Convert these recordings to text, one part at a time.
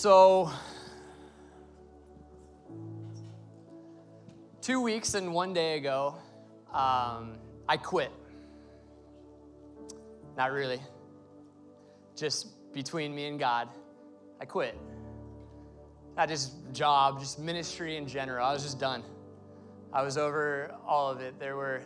So, two weeks and one day ago, um, I quit. Not really. Just between me and God, I quit. Not just job, just ministry in general. I was just done. I was over all of it. There were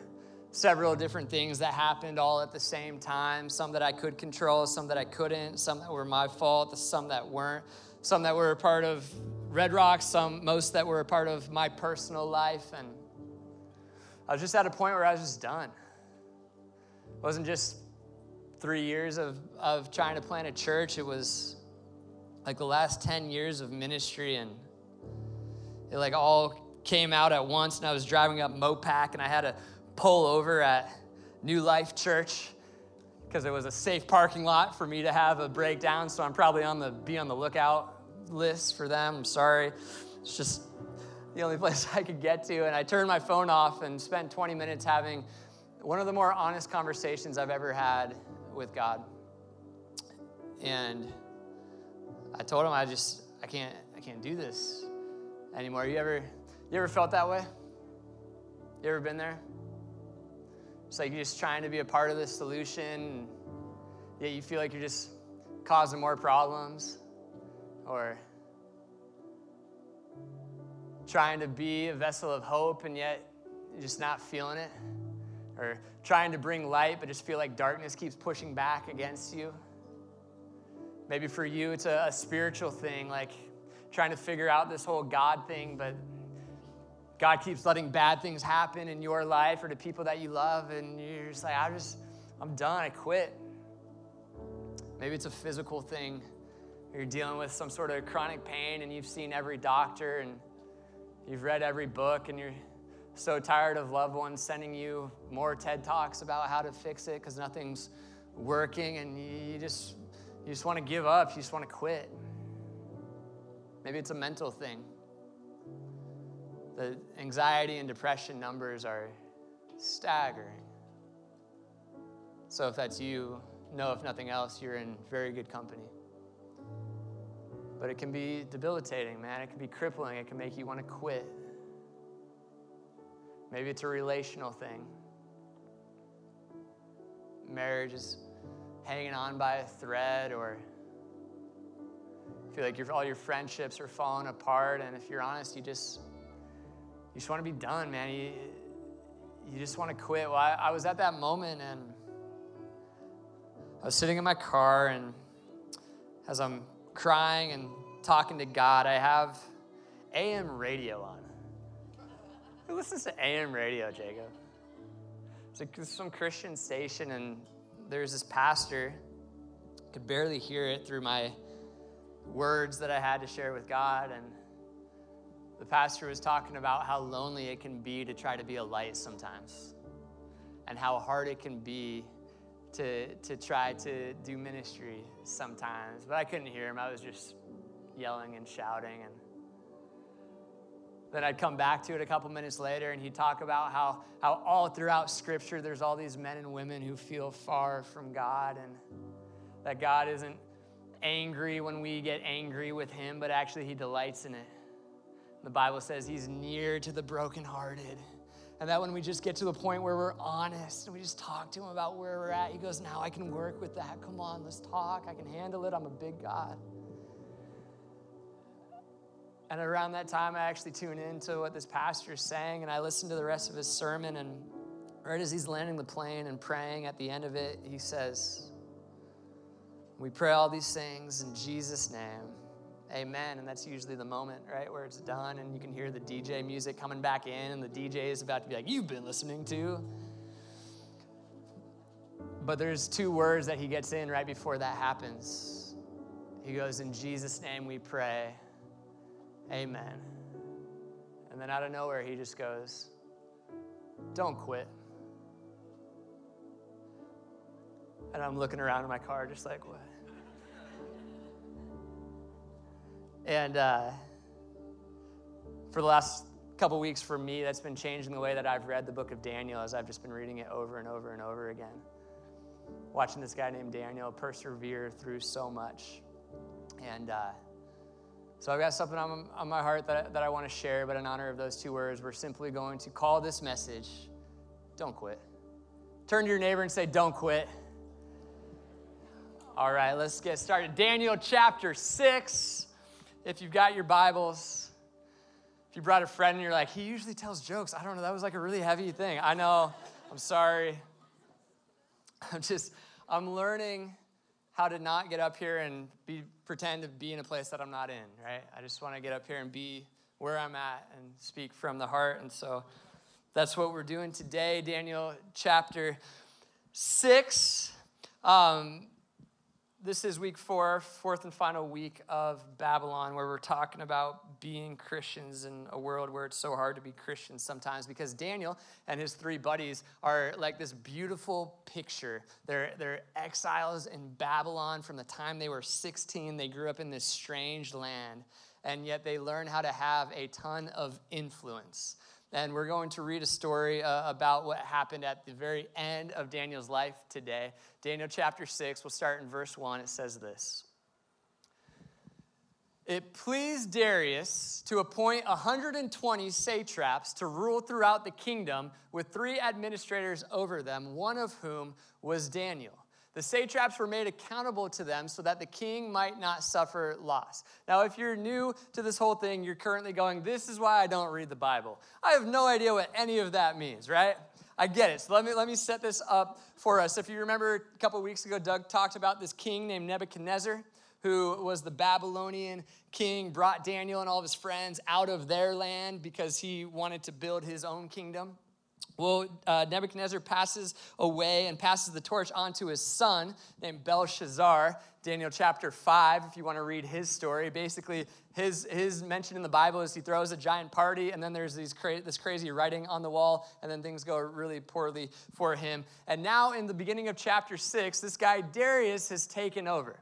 several different things that happened all at the same time some that I could control, some that I couldn't, some that were my fault, some that weren't, some that were a part of Red Rock, some most that were a part of my personal life and I was just at a point where I was just done. It wasn't just three years of, of trying to plant a church, it was like the last 10 years of ministry and it like all came out at once and I was driving up Mopac and I had to pull over at New Life Church because it was a safe parking lot for me to have a breakdown. So I'm probably on the be on the lookout list for them. I'm sorry. It's just the only place I could get to. And I turned my phone off and spent 20 minutes having one of the more honest conversations I've ever had with God. And I told him I just I can't I can't do this anymore. You ever you ever felt that way? You ever been there? It's like you're just trying to be a part of the solution, yet you feel like you're just causing more problems. Or trying to be a vessel of hope, and yet you're just not feeling it. Or trying to bring light, but just feel like darkness keeps pushing back against you. Maybe for you, it's a, a spiritual thing, like trying to figure out this whole God thing, but God keeps letting bad things happen in your life or to people that you love, and you're just like, I just, I'm done, I quit. Maybe it's a physical thing. You're dealing with some sort of chronic pain, and you've seen every doctor, and you've read every book, and you're so tired of loved ones sending you more TED Talks about how to fix it because nothing's working, and you just, you just want to give up, you just want to quit. Maybe it's a mental thing the anxiety and depression numbers are staggering. So, if that's you, know if nothing else, you're in very good company. But it can be debilitating, man. It can be crippling. It can make you want to quit. Maybe it's a relational thing. Marriage is hanging on by a thread, or feel like all your friendships are falling apart. And if you're honest, you just you just want to be done, man. You, you just want to quit. Well, I, I was at that moment and I was sitting in my car, and as I'm crying and talking to God, I have AM radio on. Who listens to AM radio, Jacob? It's like some Christian station, and there's this pastor. Could barely hear it through my words that I had to share with God, and the pastor was talking about how lonely it can be to try to be a light sometimes, and how hard it can be to, to try to do ministry sometimes. But I couldn't hear him, I was just yelling and shouting. And then I'd come back to it a couple minutes later, and he'd talk about how, how all throughout Scripture there's all these men and women who feel far from God, and that God isn't angry when we get angry with Him, but actually He delights in it. The Bible says he's near to the brokenhearted. And that when we just get to the point where we're honest and we just talk to him about where we're at, he goes, Now I can work with that. Come on, let's talk. I can handle it. I'm a big God. And around that time, I actually tune into what this pastor is saying and I listen to the rest of his sermon. And right as he's landing the plane and praying at the end of it, he says, We pray all these things in Jesus' name amen. And that's usually the moment, right, where it's done and you can hear the DJ music coming back in and the DJ is about to be like, You've been listening to. But there's two words that he gets in right before that happens. He goes, In Jesus' name we pray, amen. And then out of nowhere, he just goes, Don't quit. And I'm looking around in my car, just like, What? And uh, for the last couple weeks for me, that's been changing the way that I've read the book of Daniel as I've just been reading it over and over and over again. Watching this guy named Daniel persevere through so much. And uh, So I've got something on, on my heart that, that I want to share, but in honor of those two words, we're simply going to call this message Don't Quit. Turn to your neighbor and say, Don't quit. All right, let's get started. Daniel chapter 6. If you've got your Bibles, if you brought a friend and you're like, he usually tells jokes. I don't know, that was like a really heavy thing. I know, I'm sorry. I'm just, I'm learning how to not get up here and be pretend to be in a place that I'm not in, right? I just want to get up here and be where I'm at and speak from the heart. And so that's what we're doing today, Daniel chapter 6. Um, this is week four, fourth and final week of Babylon, where we're talking about being Christians in a world where it's so hard to be Christians sometimes because Daniel and his three buddies are like this beautiful picture. They're, they're exiles in Babylon from the time they were 16. They grew up in this strange land, and yet they learn how to have a ton of influence. And we're going to read a story uh, about what happened at the very end of Daniel's life today. Daniel chapter 6, we'll start in verse 1. It says this It pleased Darius to appoint 120 satraps to rule throughout the kingdom with three administrators over them, one of whom was Daniel. The satraps were made accountable to them so that the king might not suffer loss. Now, if you're new to this whole thing, you're currently going, This is why I don't read the Bible. I have no idea what any of that means, right? I get it. So let me, let me set this up for us. If you remember a couple weeks ago, Doug talked about this king named Nebuchadnezzar who was the Babylonian king, brought Daniel and all of his friends out of their land because he wanted to build his own kingdom. Well, uh, Nebuchadnezzar passes away and passes the torch on to his son named Belshazzar. Daniel chapter 5, if you want to read his story. Basically, his, his mention in the Bible is he throws a giant party, and then there's these cra- this crazy writing on the wall, and then things go really poorly for him. And now, in the beginning of chapter 6, this guy Darius has taken over.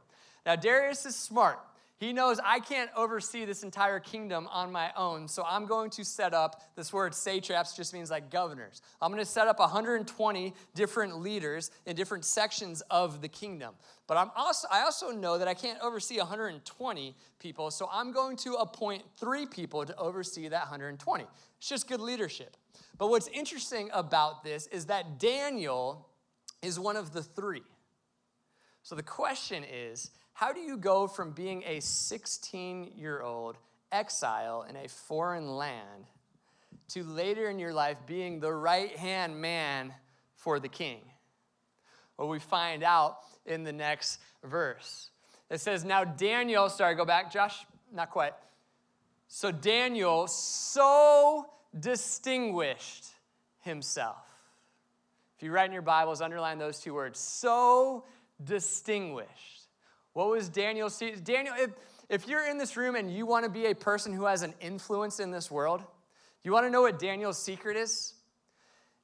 Now, Darius is smart. He knows I can't oversee this entire kingdom on my own, so I'm going to set up this word satraps just means like governors. I'm going to set up 120 different leaders in different sections of the kingdom. But I'm also I also know that I can't oversee 120 people, so I'm going to appoint 3 people to oversee that 120. It's just good leadership. But what's interesting about this is that Daniel is one of the 3. So the question is, how do you go from being a 16 year old exile in a foreign land to later in your life being the right hand man for the king? Well, we find out in the next verse. It says, Now Daniel, sorry, go back, Josh, not quite. So Daniel so distinguished himself. If you write in your Bibles, underline those two words so distinguished. What was Daniel? See, Daniel, if, if you're in this room and you want to be a person who has an influence in this world, you want to know what Daniel's secret is?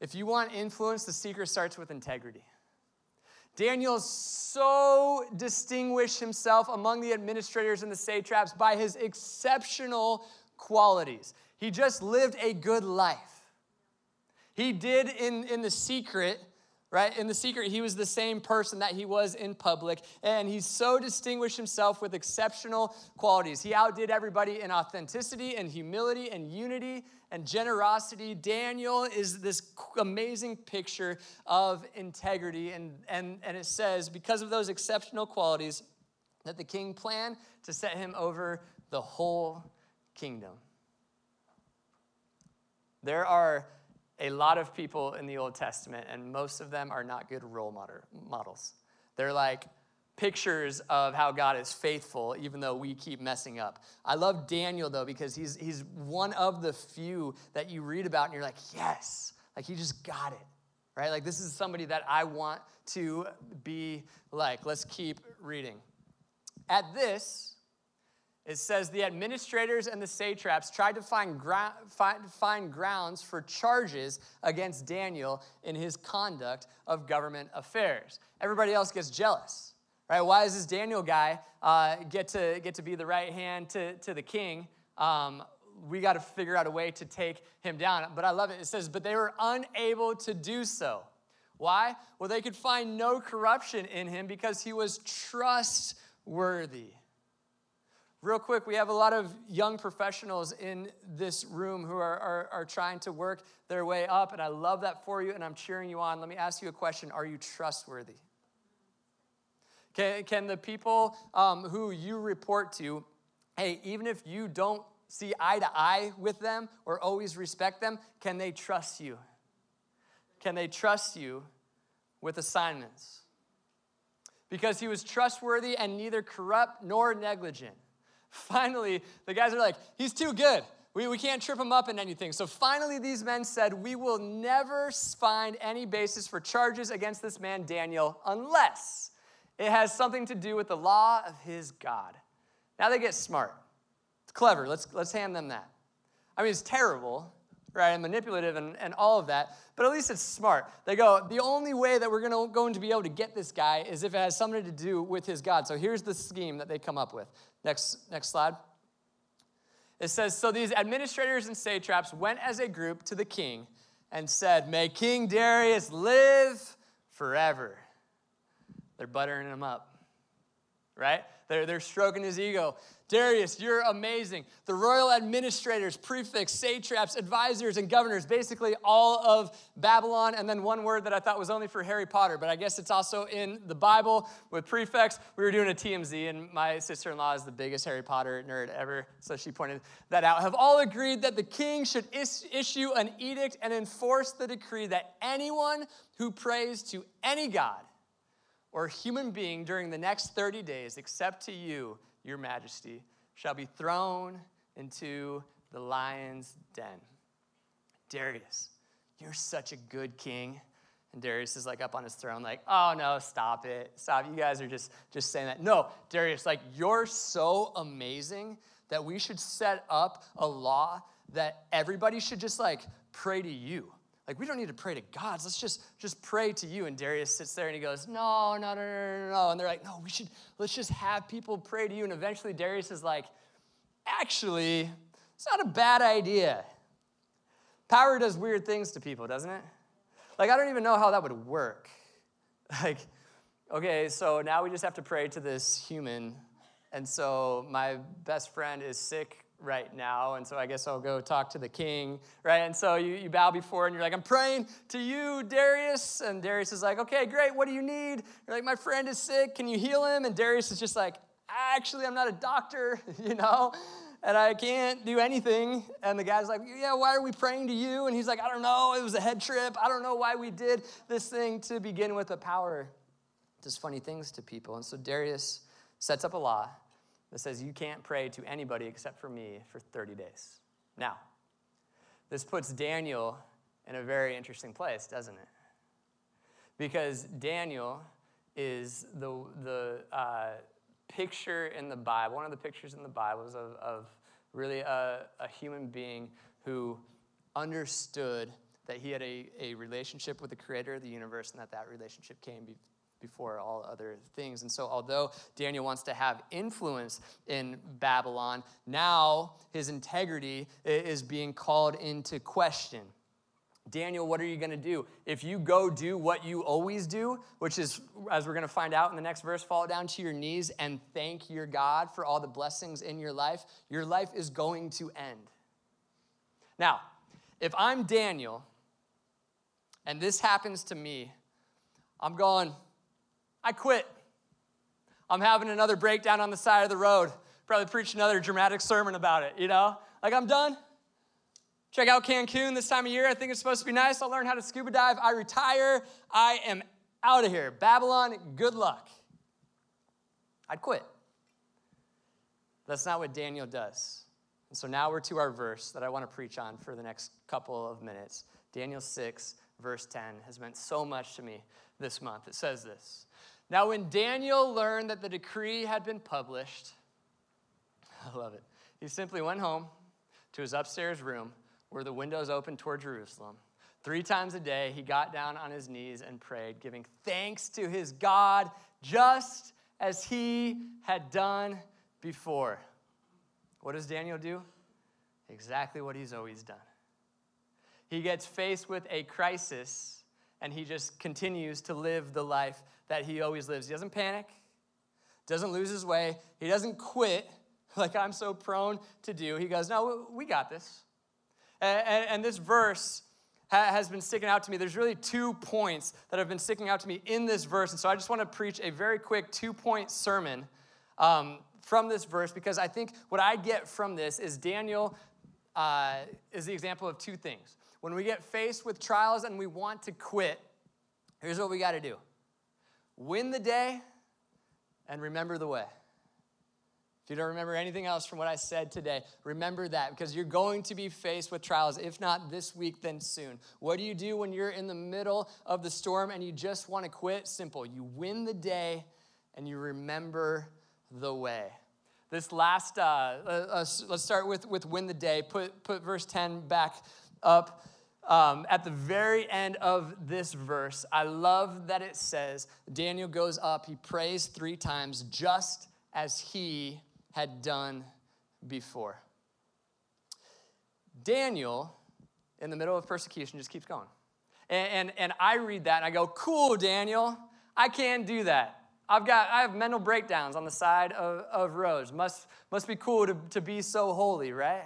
If you want influence, the secret starts with integrity. Daniel so distinguished himself among the administrators and the satraps by his exceptional qualities. He just lived a good life. He did in, in the secret right? In the secret, he was the same person that he was in public, and he so distinguished himself with exceptional qualities. He outdid everybody in authenticity and humility and unity and generosity. Daniel is this amazing picture of integrity, and, and, and it says, because of those exceptional qualities, that the king planned to set him over the whole kingdom. There are a lot of people in the Old Testament, and most of them are not good role model, models. They're like pictures of how God is faithful, even though we keep messing up. I love Daniel, though, because he's, he's one of the few that you read about and you're like, yes, like he just got it, right? Like this is somebody that I want to be like. Let's keep reading. At this, it says the administrators and the satraps tried to find, gra- find, find, grounds for charges against Daniel in his conduct of government affairs. Everybody else gets jealous, right? Why does this Daniel guy uh, get, to, get to be the right hand to, to the king? Um, we got to figure out a way to take him down. But I love it. It says, but they were unable to do so. Why? Well, they could find no corruption in him because he was trustworthy Real quick, we have a lot of young professionals in this room who are, are, are, trying to work their way up, and I love that for you, and I'm cheering you on. Let me ask you a question Are you trustworthy? Can, can the people um, who you report to, hey, even if you don't see eye to eye with them or always respect them, can they trust you? Can they trust you with assignments? Because he was trustworthy and neither corrupt nor negligent. Finally, the guys are like, he's too good. We, we can't trip him up in anything. So finally, these men said, We will never find any basis for charges against this man, Daniel, unless it has something to do with the law of his God. Now they get smart. It's clever. Let's, let's hand them that. I mean, it's terrible, right, and manipulative and, and all of that, but at least it's smart. They go, the only way that we're gonna, going to be able to get this guy is if it has something to do with his God. So here's the scheme that they come up with. Next, next slide. It says, So these administrators and satraps went as a group to the king and said, May King Darius live forever. They're buttering him up, right? They're, they're stroking his ego. Darius, you're amazing. The royal administrators, prefects, satraps, advisors, and governors, basically all of Babylon. And then one word that I thought was only for Harry Potter, but I guess it's also in the Bible with prefects. We were doing a TMZ, and my sister in law is the biggest Harry Potter nerd ever, so she pointed that out. Have all agreed that the king should is- issue an edict and enforce the decree that anyone who prays to any god or human being during the next 30 days, except to you, your majesty, shall be thrown into the lion's den. Darius, you're such a good king. And Darius is like up on his throne, like, oh no, stop it. Stop. You guys are just, just saying that. No, Darius, like, you're so amazing that we should set up a law that everybody should just like pray to you. Like, we don't need to pray to gods. Let's just, just pray to you. And Darius sits there and he goes, No, no, no, no, no, no. And they're like, No, we should, let's just have people pray to you. And eventually Darius is like, Actually, it's not a bad idea. Power does weird things to people, doesn't it? Like, I don't even know how that would work. Like, okay, so now we just have to pray to this human. And so my best friend is sick right now. And so I guess I'll go talk to the king, right? And so you, you bow before and you're like, I'm praying to you, Darius. And Darius is like, okay, great. What do you need? You're like, my friend is sick. Can you heal him? And Darius is just like, actually, I'm not a doctor, you know? And I can't do anything. And the guy's like, Yeah, why are we praying to you? And he's like, I don't know. It was a head trip. I don't know why we did this thing to begin with. The power does funny things to people. And so Darius sets up a law that says you can't pray to anybody except for me for 30 days. Now, this puts Daniel in a very interesting place, doesn't it? Because Daniel is the, the uh, picture in the Bible, one of the pictures in the Bible is of, of really a, a human being who understood that he had a, a relationship with the creator of the universe and that that relationship came before all other things. And so, although Daniel wants to have influence in Babylon, now his integrity is being called into question. Daniel, what are you going to do? If you go do what you always do, which is, as we're going to find out in the next verse, fall down to your knees and thank your God for all the blessings in your life, your life is going to end. Now, if I'm Daniel and this happens to me, I'm going, I quit. I'm having another breakdown on the side of the road. Probably preach another dramatic sermon about it, you know? Like, I'm done. Check out Cancun this time of year. I think it's supposed to be nice. I'll learn how to scuba dive. I retire. I am out of here. Babylon, good luck. I'd quit. That's not what Daniel does. And so now we're to our verse that I want to preach on for the next couple of minutes. Daniel 6, verse 10 has meant so much to me this month. It says this now, when Daniel learned that the decree had been published, I love it, he simply went home to his upstairs room where the windows opened toward Jerusalem. Three times a day, he got down on his knees and prayed, giving thanks to his God just as he had done before. What does Daniel do? Exactly what he's always done. He gets faced with a crisis and he just continues to live the life that he always lives. He doesn't panic, doesn't lose his way, he doesn't quit, like I'm so prone to do. He goes, No, we got this. And, and, and this verse ha- has been sticking out to me. There's really two points that have been sticking out to me in this verse. And so I just want to preach a very quick two point sermon um, from this verse because I think what I get from this is Daniel uh, is the example of two things. When we get faced with trials and we want to quit, here's what we got to do win the day and remember the way. If you don't remember anything else from what I said today, remember that because you're going to be faced with trials, if not this week, then soon. What do you do when you're in the middle of the storm and you just want to quit? Simple. You win the day and you remember the way. This last, uh, uh, let's start with, with win the day. Put, put verse 10 back up. Um, at the very end of this verse, I love that it says Daniel goes up, he prays three times, just as he had done before. Daniel, in the middle of persecution, just keeps going. And, and, and, I read that and I go, cool, Daniel, I can do that. I've got, I have mental breakdowns on the side of, of roads. Must, must be cool to, to be so holy, right?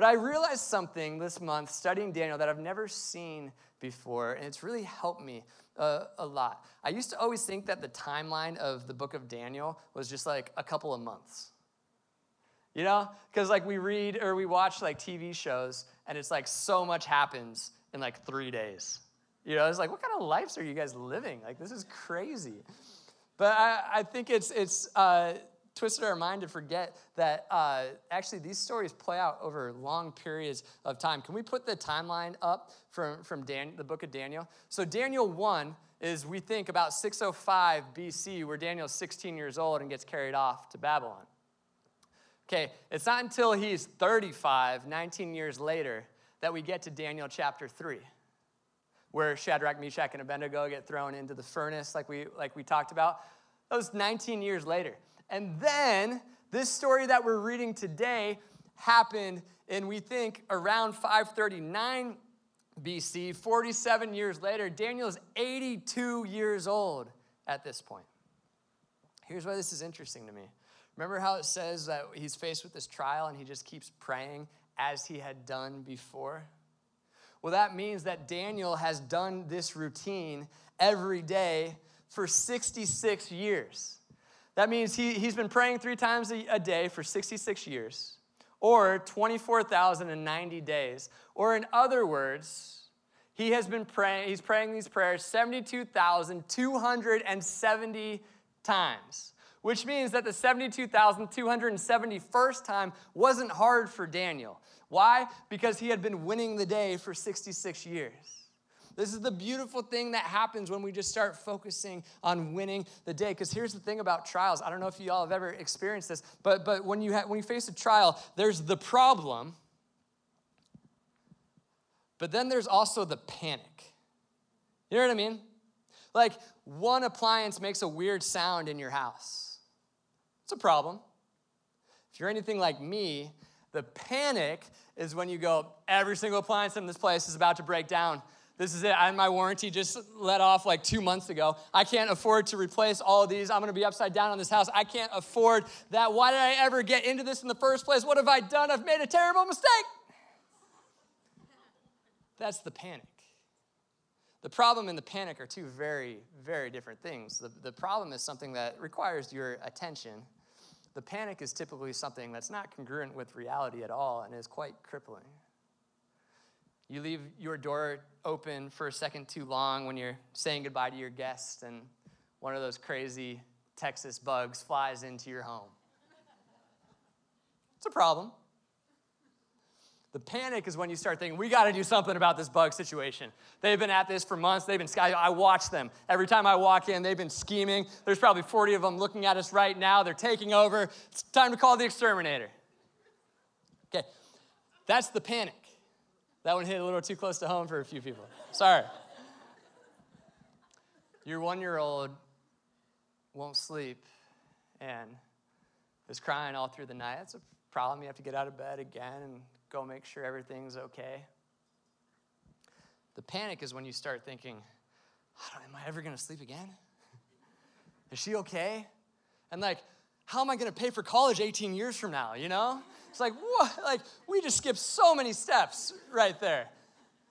But I realized something this month studying Daniel that I've never seen before, and it's really helped me uh, a lot. I used to always think that the timeline of the book of Daniel was just like a couple of months. You know? Because like we read or we watch like TV shows, and it's like so much happens in like three days. You know, it's like, what kind of lives are you guys living? Like, this is crazy. But I, I think it's, it's uh, twisted our mind to forget that uh, actually these stories play out over long periods of time. Can we put the timeline up from, from Dan, the book of Daniel? So, Daniel 1 is, we think, about 605 BC, where Daniel's 16 years old and gets carried off to Babylon. Okay, it's not until he's 35, 19 years later, that we get to Daniel chapter 3 where Shadrach, Meshach, and Abednego get thrown into the furnace, like we, like we talked about. That was 19 years later. And then this story that we're reading today happened in, we think, around 539 BC, 47 years later. Daniel is 82 years old at this point. Here's why this is interesting to me. Remember how it says that he's faced with this trial and he just keeps praying as he had done before? Well, that means that Daniel has done this routine every day for 66 years. That means he, he's been praying three times a, a day for 66 years, or 24,090 days. Or, in other words, he has been praying, he's praying these prayers 72,270 times, which means that the 72,271st time wasn't hard for Daniel. Why? Because he had been winning the day for 66 years. This is the beautiful thing that happens when we just start focusing on winning the day. Because here's the thing about trials. I don't know if you all have ever experienced this, but, but when, you ha- when you face a trial, there's the problem, but then there's also the panic. You know what I mean? Like one appliance makes a weird sound in your house. It's a problem. If you're anything like me, the panic is when you go, every single appliance in this place is about to break down. This is it. I, my warranty just let off like two months ago. I can't afford to replace all of these. I'm going to be upside down on this house. I can't afford that. Why did I ever get into this in the first place? What have I done? I've made a terrible mistake. That's the panic. The problem and the panic are two very, very different things. The, the problem is something that requires your attention. The panic is typically something that's not congruent with reality at all and is quite crippling. You leave your door open for a second too long when you're saying goodbye to your guest, and one of those crazy Texas bugs flies into your home. It's a problem. The panic is when you start thinking, we got to do something about this bug situation. They've been at this for months. They've been, sky. I watch them. Every time I walk in, they've been scheming. There's probably 40 of them looking at us right now. They're taking over. It's time to call the exterminator. Okay, that's the panic. That one hit a little too close to home for a few people. Sorry. Your one year old won't sleep and is crying all through the night. That's a problem. You have to get out of bed again and go make sure everything's okay. The panic is when you start thinking, Am I ever going to sleep again? Is she okay? And like, how am I going to pay for college 18 years from now, you know? It's like, what? Like, we just skipped so many steps right there.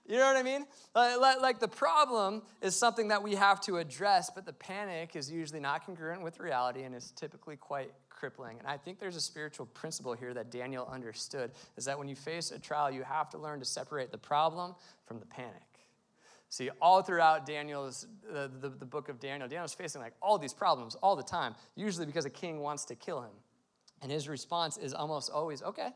You know what I mean? Like, the problem is something that we have to address, but the panic is usually not congruent with reality and is typically quite crippling. And I think there's a spiritual principle here that Daniel understood is that when you face a trial, you have to learn to separate the problem from the panic. See, all throughout Daniel's, the, the book of Daniel, Daniel's facing like all these problems all the time, usually because a king wants to kill him. And his response is almost always, okay,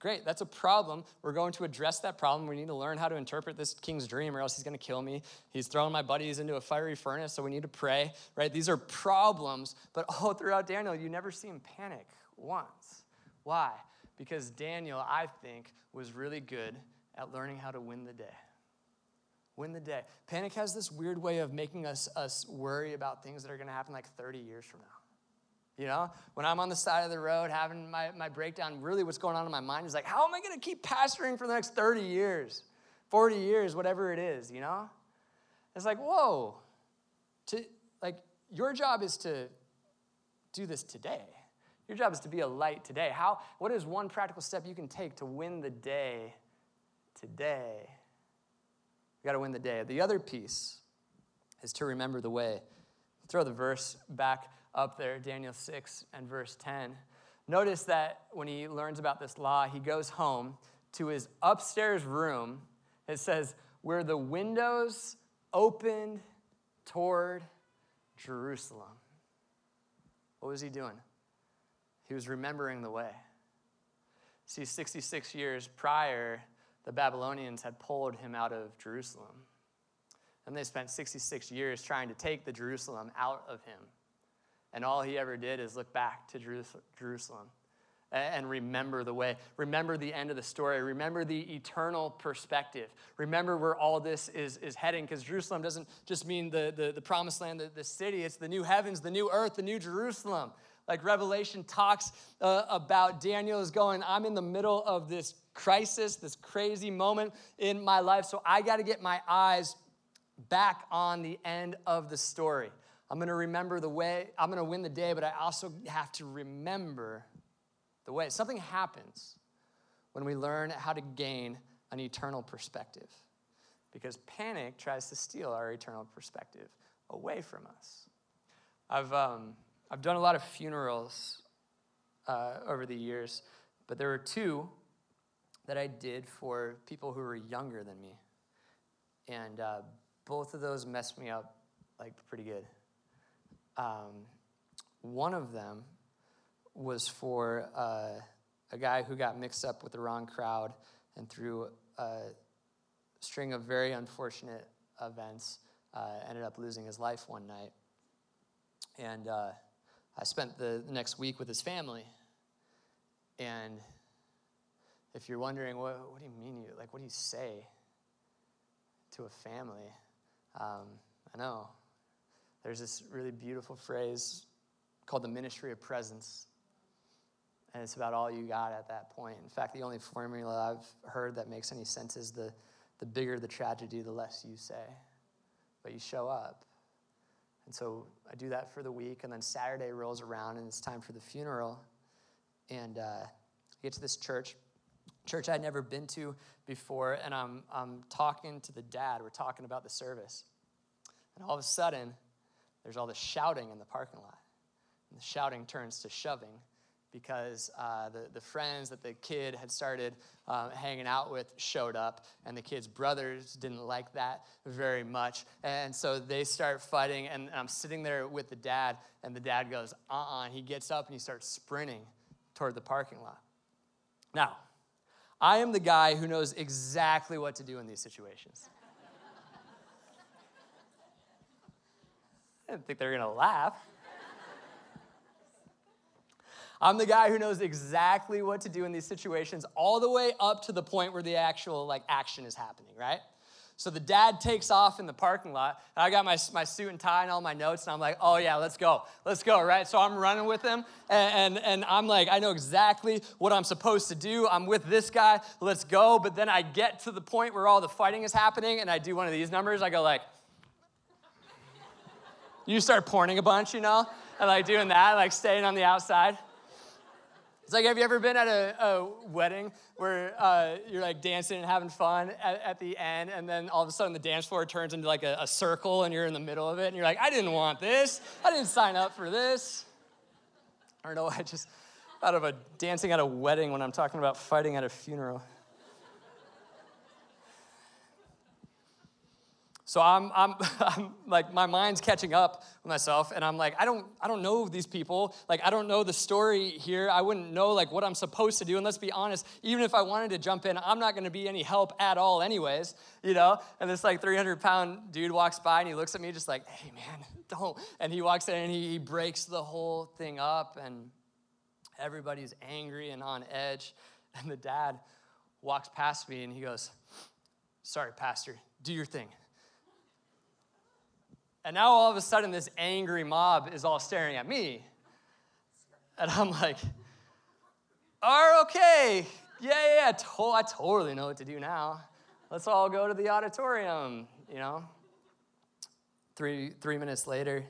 great, that's a problem. We're going to address that problem. We need to learn how to interpret this king's dream, or else he's going to kill me. He's throwing my buddies into a fiery furnace, so we need to pray, right? These are problems, but all throughout Daniel, you never see him panic once. Why? Because Daniel, I think, was really good at learning how to win the day. Win the day. Panic has this weird way of making us, us worry about things that are going to happen like 30 years from now. You know, when I'm on the side of the road having my, my breakdown, really what's going on in my mind is like, how am I going to keep pastoring for the next 30 years, 40 years, whatever it is, you know? It's like, whoa. To, like, your job is to do this today. Your job is to be a light today. How, what is one practical step you can take to win the day today? You got to win the day. The other piece is to remember the way. Throw the verse back up there, Daniel 6 and verse 10. Notice that when he learns about this law, he goes home to his upstairs room. It says, where the windows opened toward Jerusalem. What was he doing? He was remembering the way. See, 66 years prior, the Babylonians had pulled him out of Jerusalem. And they spent 66 years trying to take the Jerusalem out of him. And all he ever did is look back to Jerusalem and remember the way. Remember the end of the story. Remember the eternal perspective. Remember where all this is, is heading, because Jerusalem doesn't just mean the, the, the promised land, the, the city. It's the new heavens, the new earth, the new Jerusalem. Like Revelation talks uh, about Daniel is going, I'm in the middle of this crisis, this crazy moment in my life, so I got to get my eyes back on the end of the story. I'm going to remember the way, I'm going to win the day, but I also have to remember the way. Something happens when we learn how to gain an eternal perspective because panic tries to steal our eternal perspective away from us. I've, um, I've done a lot of funerals uh, over the years, but there were two that I did for people who were younger than me. And uh, both of those messed me up like pretty good. Um, one of them was for uh, a guy who got mixed up with the wrong crowd and through a string of very unfortunate events uh, ended up losing his life one night. And uh, I spent the next week with his family. And if you're wondering, what, what do you mean? You, like, what do you say to a family? Um, I know there's this really beautiful phrase called the ministry of presence. And it's about all you got at that point. In fact, the only formula I've heard that makes any sense is the, the bigger the tragedy, the less you say. But you show up. And so I do that for the week, and then Saturday rolls around, and it's time for the funeral. And uh, I get to this church, church I'd never been to before, and I'm, I'm talking to the dad. We're talking about the service. And all of a sudden, there's all this shouting in the parking lot. And the shouting turns to shoving because uh, the, the friends that the kid had started uh, hanging out with showed up, and the kid's brothers didn't like that very much. And so they start fighting, and I'm sitting there with the dad, and the dad goes, uh uh-uh. uh. He gets up and he starts sprinting toward the parking lot. Now, I am the guy who knows exactly what to do in these situations. I didn't think they were gonna laugh. I'm the guy who knows exactly what to do in these situations, all the way up to the point where the actual like action is happening, right? So the dad takes off in the parking lot, and I got my, my suit and tie and all my notes, and I'm like, oh yeah, let's go, let's go, right? So I'm running with him, and, and, and I'm like, I know exactly what I'm supposed to do. I'm with this guy, let's go. But then I get to the point where all the fighting is happening, and I do one of these numbers. I go like, you start pointing a bunch, you know? and like doing that, like staying on the outside. It's like, have you ever been at a, a wedding where uh, you're like dancing and having fun at, at, the end, and then all of a sudden the dance floor turns into like a, a circle and you're in the middle of it, and you're like, I didn't want this. I didn't sign up for this. I don't know, I just thought of a dancing at a wedding when I'm talking about fighting at a funeral. So I'm, I'm, I'm like, my mind's catching up with myself, and I'm like, I don't, I don't know these people. Like, I don't know the story here. I wouldn't know like what I'm supposed to do. And let's be honest, even if I wanted to jump in, I'm not going to be any help at all, anyways. You know. And this like 300 pound dude walks by, and he looks at me just like, Hey man, don't. And he walks in, and he, he breaks the whole thing up, and everybody's angry and on edge. And the dad walks past me, and he goes, Sorry, pastor, do your thing. And now all of a sudden, this angry mob is all staring at me. And I'm like, are okay. Yeah, yeah, yeah. To- I totally know what to do now. Let's all go to the auditorium, you know? Three, three minutes later,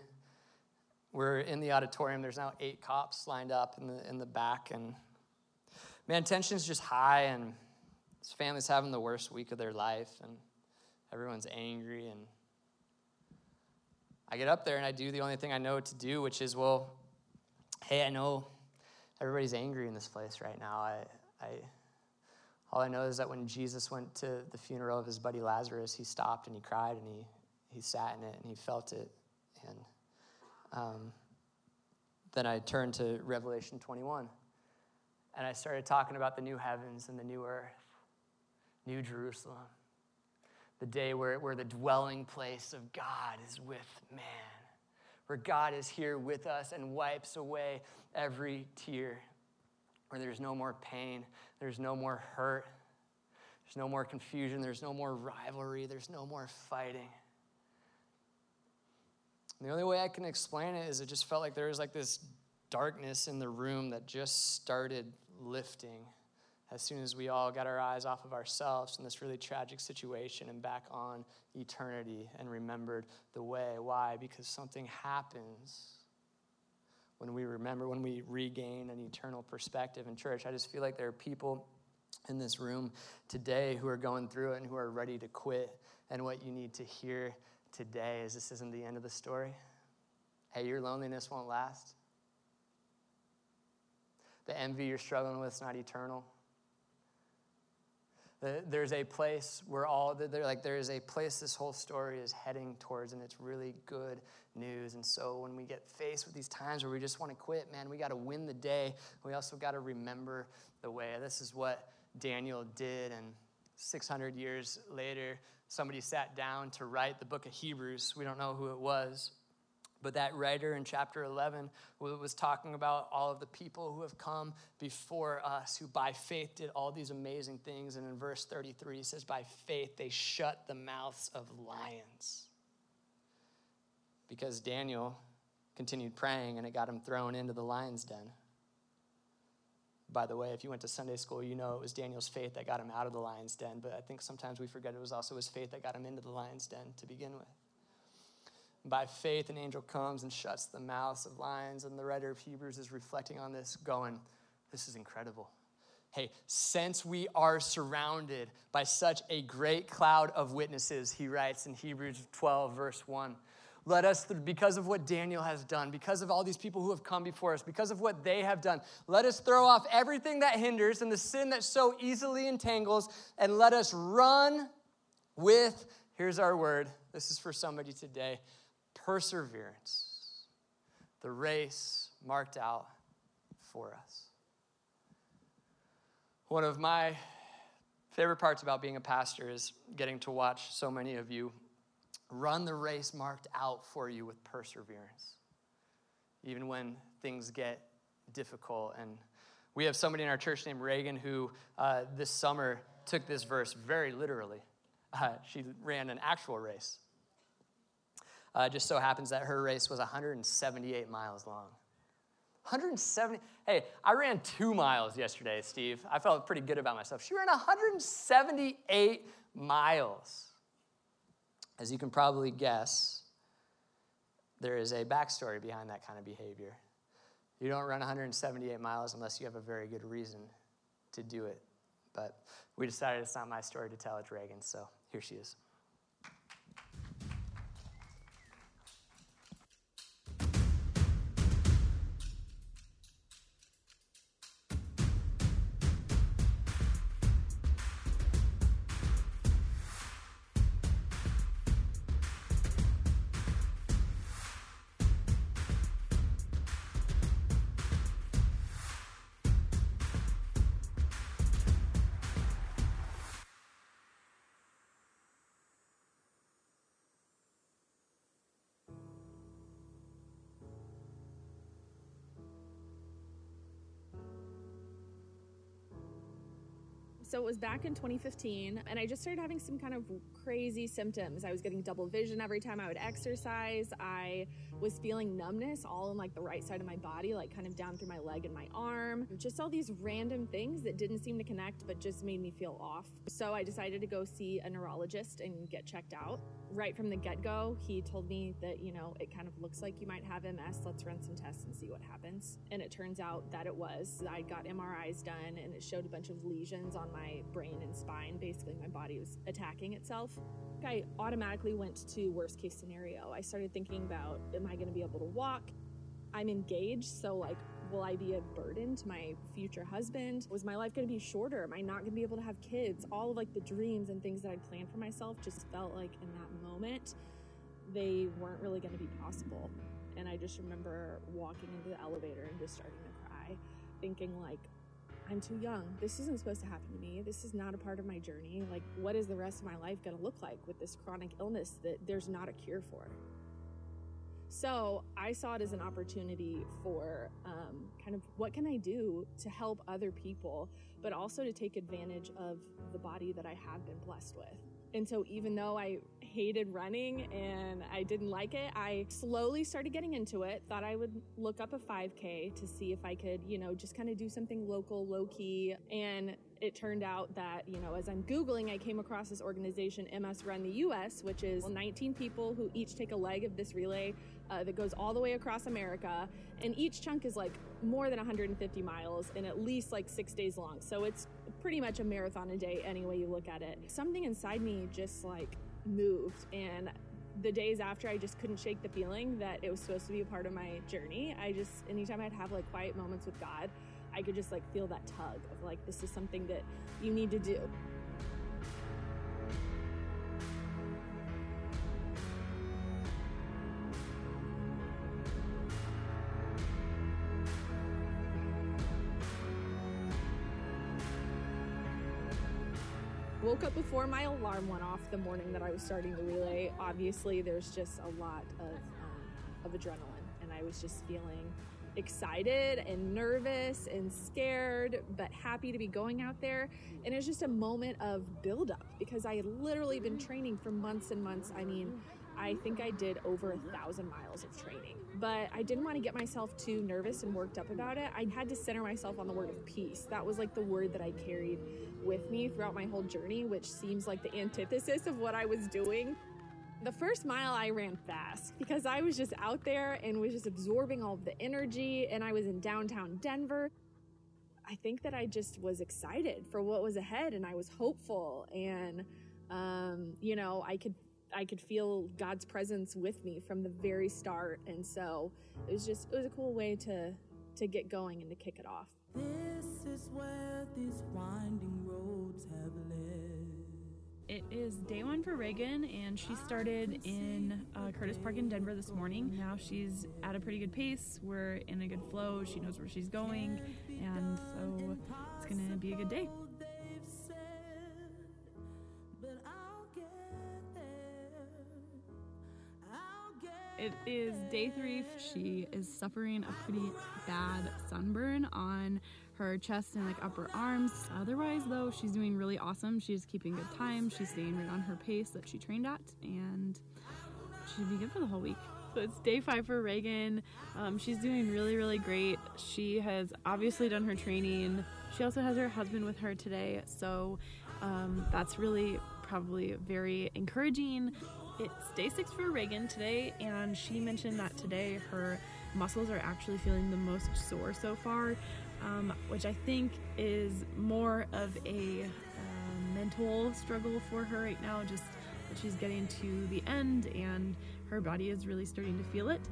we're in the auditorium. There's now eight cops lined up in the, in the back. And man, tension's just high, and this family's having the worst week of their life, and everyone's angry. And I get up there and I do the only thing I know to do, which is, well, hey, I know everybody's angry in this place right now. I, I, all I know is that when Jesus went to the funeral of his buddy Lazarus, he stopped and he cried and he, he sat in it and he felt it. And um, then I turned to Revelation 21 and I started talking about the new heavens and the new earth, New Jerusalem the day where, where the dwelling place of God is with man, where God is here with us and wipes away every tear, where there's no more pain, there's no more hurt, there's no more confusion, there's no more rivalry, there's no more fighting. The only way I can explain it is it just felt like there was like this darkness in the room that just started lifting as soon as we all got our eyes off of ourselves in this really tragic situation and back on eternity and remembered the way. Why? Because something happens when we remember, when we regain an eternal perspective in church. I just feel like there are people in this room today who are going through it and who are ready to quit. And what you need to hear today is this isn't the end of the story. Hey, your loneliness won't last. The envy you're struggling with is not eternal. There's a place where all, they're like, there is a place this whole story is heading towards, and it's really good news. And so when we get faced with these times where we just want to quit, man, we got to win the day. We also got to remember the way. This is what Daniel did. And 600 years later, somebody sat down to write the book of Hebrews. We don't know who it was. But that writer in chapter 11 was talking about all of the people who have come before us, who by faith did all these amazing things. And in verse 33, he says, By faith they shut the mouths of lions. Because Daniel continued praying and it got him thrown into the lion's den. By the way, if you went to Sunday school, you know it was Daniel's faith that got him out of the lion's den, but I think sometimes we forget it was also his faith that got him into the lion's den to begin with. By faith, an angel comes and shuts the mouths of lions. And the writer of Hebrews is reflecting on this, going, This is incredible. Hey, since we are surrounded by such a great cloud of witnesses, he writes in Hebrews 12, verse 1. Let us, because of what Daniel has done, because of all these people who have come before us, because of what they have done, let us throw off everything that hinders and the sin that so easily entangles, and let us run with, here's our word. This is for somebody today perseverance, the race marked out for us. One of my favorite parts about being a pastor is getting to watch so many of you run the race marked out for you with perseverance, even when things get difficult. And we have somebody in our church named Reagan who uh, this summer took this verse very literally. Uh, she ran an actual race. Uh, just so happens that her race was 178 miles long. 170. Hey, I ran two miles yesterday, Steve. I felt pretty good about myself. She ran 178 miles. As you can probably guess, there is a backstory behind that kind of behavior. You don't run 178 miles unless you have a very good reason to do it. But we decided it's not my story to tell, it's Reagan, so here she is. So it was back in 2015, and I just started having some kind of crazy symptoms. I was getting double vision every time I would exercise. I was feeling numbness all in like the right side of my body, like kind of down through my leg and my arm. Just all these random things that didn't seem to connect, but just made me feel off. So I decided to go see a neurologist and get checked out right from the get go, he told me that, you know, it kind of looks like you might have MS. Let's run some tests and see what happens. And it turns out that it was. I got MRIs done and it showed a bunch of lesions on my brain and spine. Basically, my body was attacking itself. I automatically went to worst case scenario. I started thinking about, am I going to be able to walk? I'm engaged, so like Will I be a burden to my future husband? Was my life going to be shorter? Am I not going to be able to have kids? All of like the dreams and things that I'd planned for myself just felt like in that moment they weren't really going to be possible. And I just remember walking into the elevator and just starting to cry, thinking like I'm too young. This isn't supposed to happen to me. This is not a part of my journey. Like, what is the rest of my life going to look like with this chronic illness that there's not a cure for? So I saw it as an opportunity for um, kind of what can I do to help other people, but also to take advantage of the body that I have been blessed with. And so even though I hated running and I didn't like it, I slowly started getting into it. Thought I would look up a 5K to see if I could, you know, just kind of do something local, low key. And it turned out that, you know, as I'm Googling, I came across this organization, MS Run the US, which is 19 people who each take a leg of this relay uh, that goes all the way across America. And each chunk is like more than 150 miles and at least like six days long. So it's pretty much a marathon a day, any way you look at it. Something inside me just like moved. And the days after, I just couldn't shake the feeling that it was supposed to be a part of my journey. I just, anytime I'd have like quiet moments with God, I could just like feel that tug of like, this is something that you need to do. woke up before my alarm went off the morning that I was starting the relay. Obviously, there's just a lot of, um, of adrenaline, and I was just feeling excited and nervous and scared, but happy to be going out there. And it's just a moment of buildup because I had literally been mm-hmm. training for months and months. I mean, I think I did over a thousand miles of training, but I didn't want to get myself too nervous and worked up about it. I had to center myself on the word of peace. That was like the word that I carried with me throughout my whole journey, which seems like the antithesis of what I was doing. The first mile I ran fast because I was just out there and was just absorbing all of the energy, and I was in downtown Denver. I think that I just was excited for what was ahead and I was hopeful and um, you know, I could I could feel God's presence with me from the very start. And so it was just it was a cool way to to get going and to kick it off. This is where these winding roads have led. It is day one for Reagan, and she started in uh, Curtis Park in Denver this morning. Now she's at a pretty good pace. We're in a good flow. She knows where she's going, and so it's gonna be a good day. It is day three. She is suffering a pretty bad sunburn on her chest and like upper arms. Otherwise, though, she's doing really awesome. She's keeping good time. She's staying right on her pace that she trained at, and she'll be good for the whole week. So it's day five for Reagan. Um, she's doing really, really great. She has obviously done her training. She also has her husband with her today, so um, that's really probably very encouraging. It's day six for Reagan today, and she mentioned that today her muscles are actually feeling the most sore so far, um, which I think is more of a uh, mental struggle for her right now, just that she's getting to the end and her body is really starting to feel it.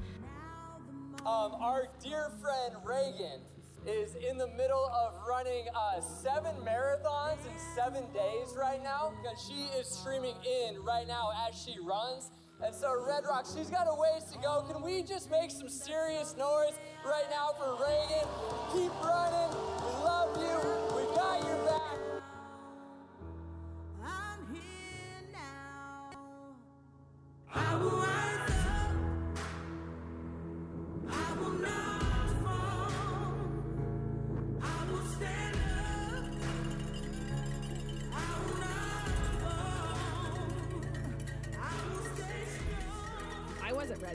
Um, our dear friend Reagan is in the middle of running uh, seven marathons in seven days right now because she is streaming in right now as she runs. And so, Red Rock, she's got a ways to go. Can we just make some serious noise right now for Reagan? Keep running. We love you. We got your back. I'm here now. I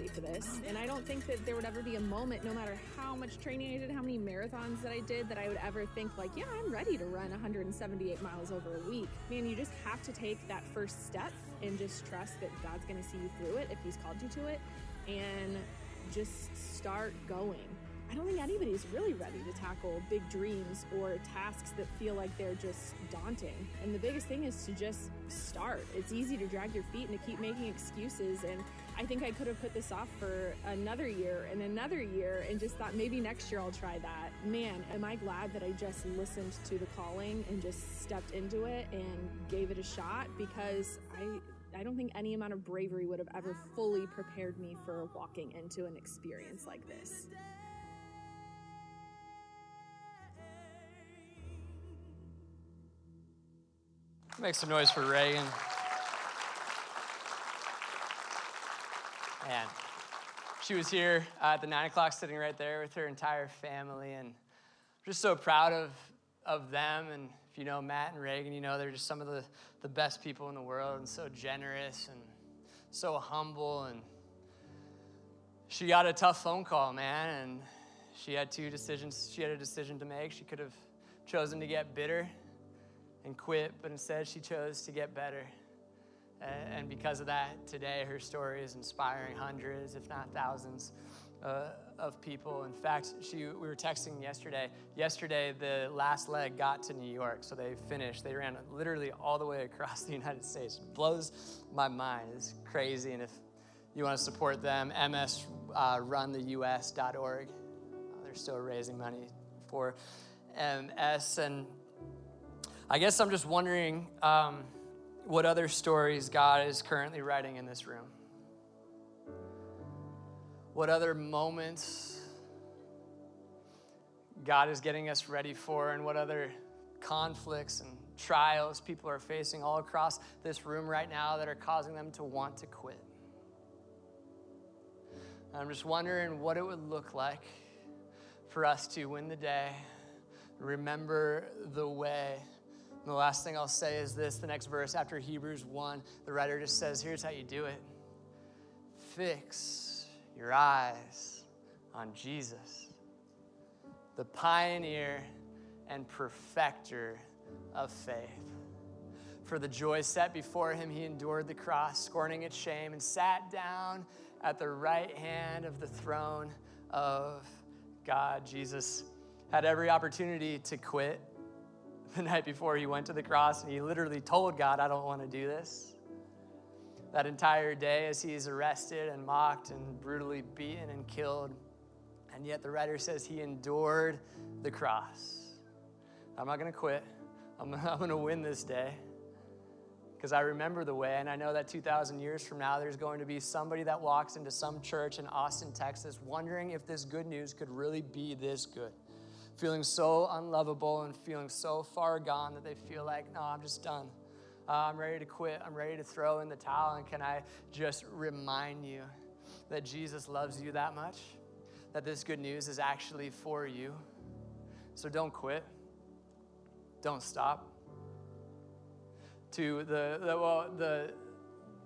ready for this, and I don't think that there would ever be a moment, no matter how much training I did, how many marathons that I did, that I would ever think, like, yeah, I'm ready to run 178 miles over a week. Man, you just have to take that first step and just trust that God's going to see you through it if He's called you to it, and just start going. I don't think anybody's really ready to tackle big dreams or tasks that feel like they're just daunting. And the biggest thing is to just start. It's easy to drag your feet and to keep making excuses. And I think I could have put this off for another year and another year and just thought maybe next year I'll try that. Man, am I glad that I just listened to the calling and just stepped into it and gave it a shot because I. I don't think any amount of bravery would have ever fully prepared me for walking into an experience like this. Make some noise for Reagan. Man, she was here at the nine o'clock sitting right there with her entire family, and just so proud of, of them. And if you know Matt and Reagan, you know they're just some of the, the best people in the world and so generous and so humble. And she got a tough phone call, man, and she had two decisions. She had a decision to make. She could have chosen to get bitter and quit, but instead she chose to get better. And because of that, today her story is inspiring hundreds, if not thousands, uh, of people. In fact, she, we were texting yesterday. Yesterday, the last leg got to New York, so they finished. They ran literally all the way across the United States. It blows my mind. It's crazy. And if you want to support them, msruntheus.org. Uh, they're still raising money for MS. And I guess I'm just wondering um, what other stories God is currently writing in this room. What other moments God is getting us ready for, and what other conflicts and trials people are facing all across this room right now that are causing them to want to quit. I'm just wondering what it would look like for us to win the day, remember the way and the last thing I'll say is this the next verse after Hebrews 1, the writer just says, Here's how you do it fix your eyes on Jesus, the pioneer and perfecter of faith. For the joy set before him, he endured the cross, scorning its shame, and sat down at the right hand of the throne of God. Jesus had every opportunity to quit the night before he went to the cross and he literally told God, I don't want to do this. That entire day, as he's arrested and mocked and brutally beaten and killed. And yet the writer says he endured the cross. I'm not going to quit. I'm, I'm going to win this day because I remember the way, and I know that 2,000 years from now, there's going to be somebody that walks into some church in Austin, Texas, wondering if this good news could really be this good feeling so unlovable and feeling so far gone that they feel like, no, I'm just done. Uh, I'm ready to quit. I'm ready to throw in the towel. And can I just remind you that Jesus loves you that much? That this good news is actually for you. So don't quit. Don't stop. To the, the well, the,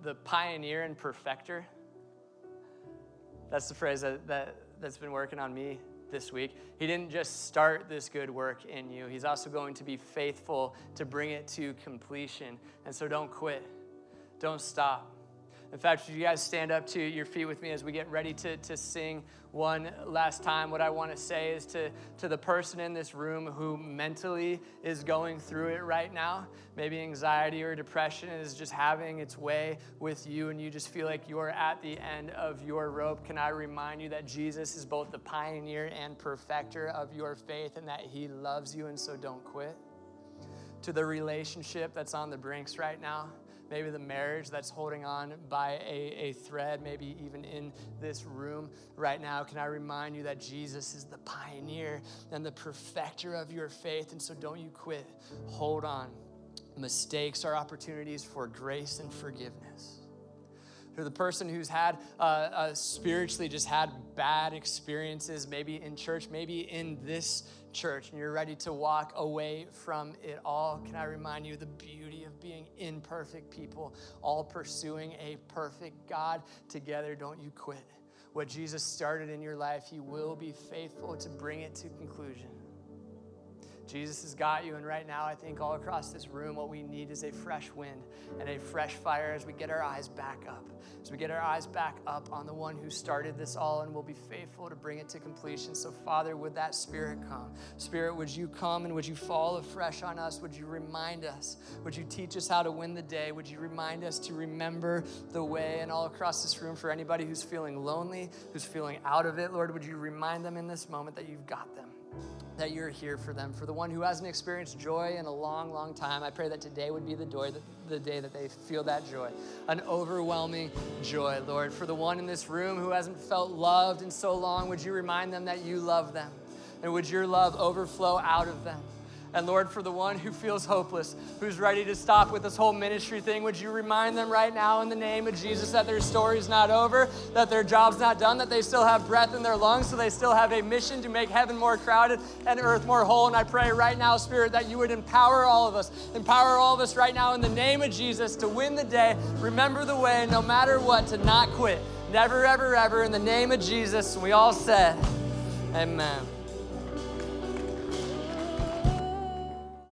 the pioneer and perfecter. That's the phrase that, that, that's been working on me this week. He didn't just start this good work in you, He's also going to be faithful to bring it to completion. And so don't quit, don't stop. In fact, would you guys stand up to your feet with me as we get ready to, to sing one last time? What I want to say is to, to the person in this room who mentally is going through it right now, maybe anxiety or depression is just having its way with you, and you just feel like you're at the end of your rope. Can I remind you that Jesus is both the pioneer and perfecter of your faith and that he loves you, and so don't quit? To the relationship that's on the brinks right now, maybe the marriage that's holding on by a, a thread, maybe even in this room right now, can I remind you that Jesus is the pioneer and the perfecter of your faith? And so don't you quit. Hold on. Mistakes are opportunities for grace and forgiveness for the person who's had uh, uh, spiritually just had bad experiences, maybe in church, maybe in this church, and you're ready to walk away from it all, can I remind you the beauty of being imperfect people, all pursuing a perfect God together? Don't you quit. What Jesus started in your life, He will be faithful to bring it to conclusion. Jesus has got you. And right now, I think all across this room, what we need is a fresh wind and a fresh fire as we get our eyes back up. As we get our eyes back up on the one who started this all and will be faithful to bring it to completion. So, Father, would that Spirit come? Spirit, would you come and would you fall afresh on us? Would you remind us? Would you teach us how to win the day? Would you remind us to remember the way? And all across this room, for anybody who's feeling lonely, who's feeling out of it, Lord, would you remind them in this moment that you've got them? That you're here for them. For the one who hasn't experienced joy in a long, long time, I pray that today would be the, the day that they feel that joy, an overwhelming joy, Lord. For the one in this room who hasn't felt loved in so long, would you remind them that you love them? And would your love overflow out of them? And Lord, for the one who feels hopeless, who's ready to stop with this whole ministry thing, would you remind them right now in the name of Jesus that their story's not over, that their job's not done, that they still have breath in their lungs, so they still have a mission to make heaven more crowded and earth more whole. And I pray right now, Spirit, that you would empower all of us, empower all of us right now in the name of Jesus to win the day, remember the way, no matter what, to not quit. Never, ever, ever, in the name of Jesus. We all said, Amen.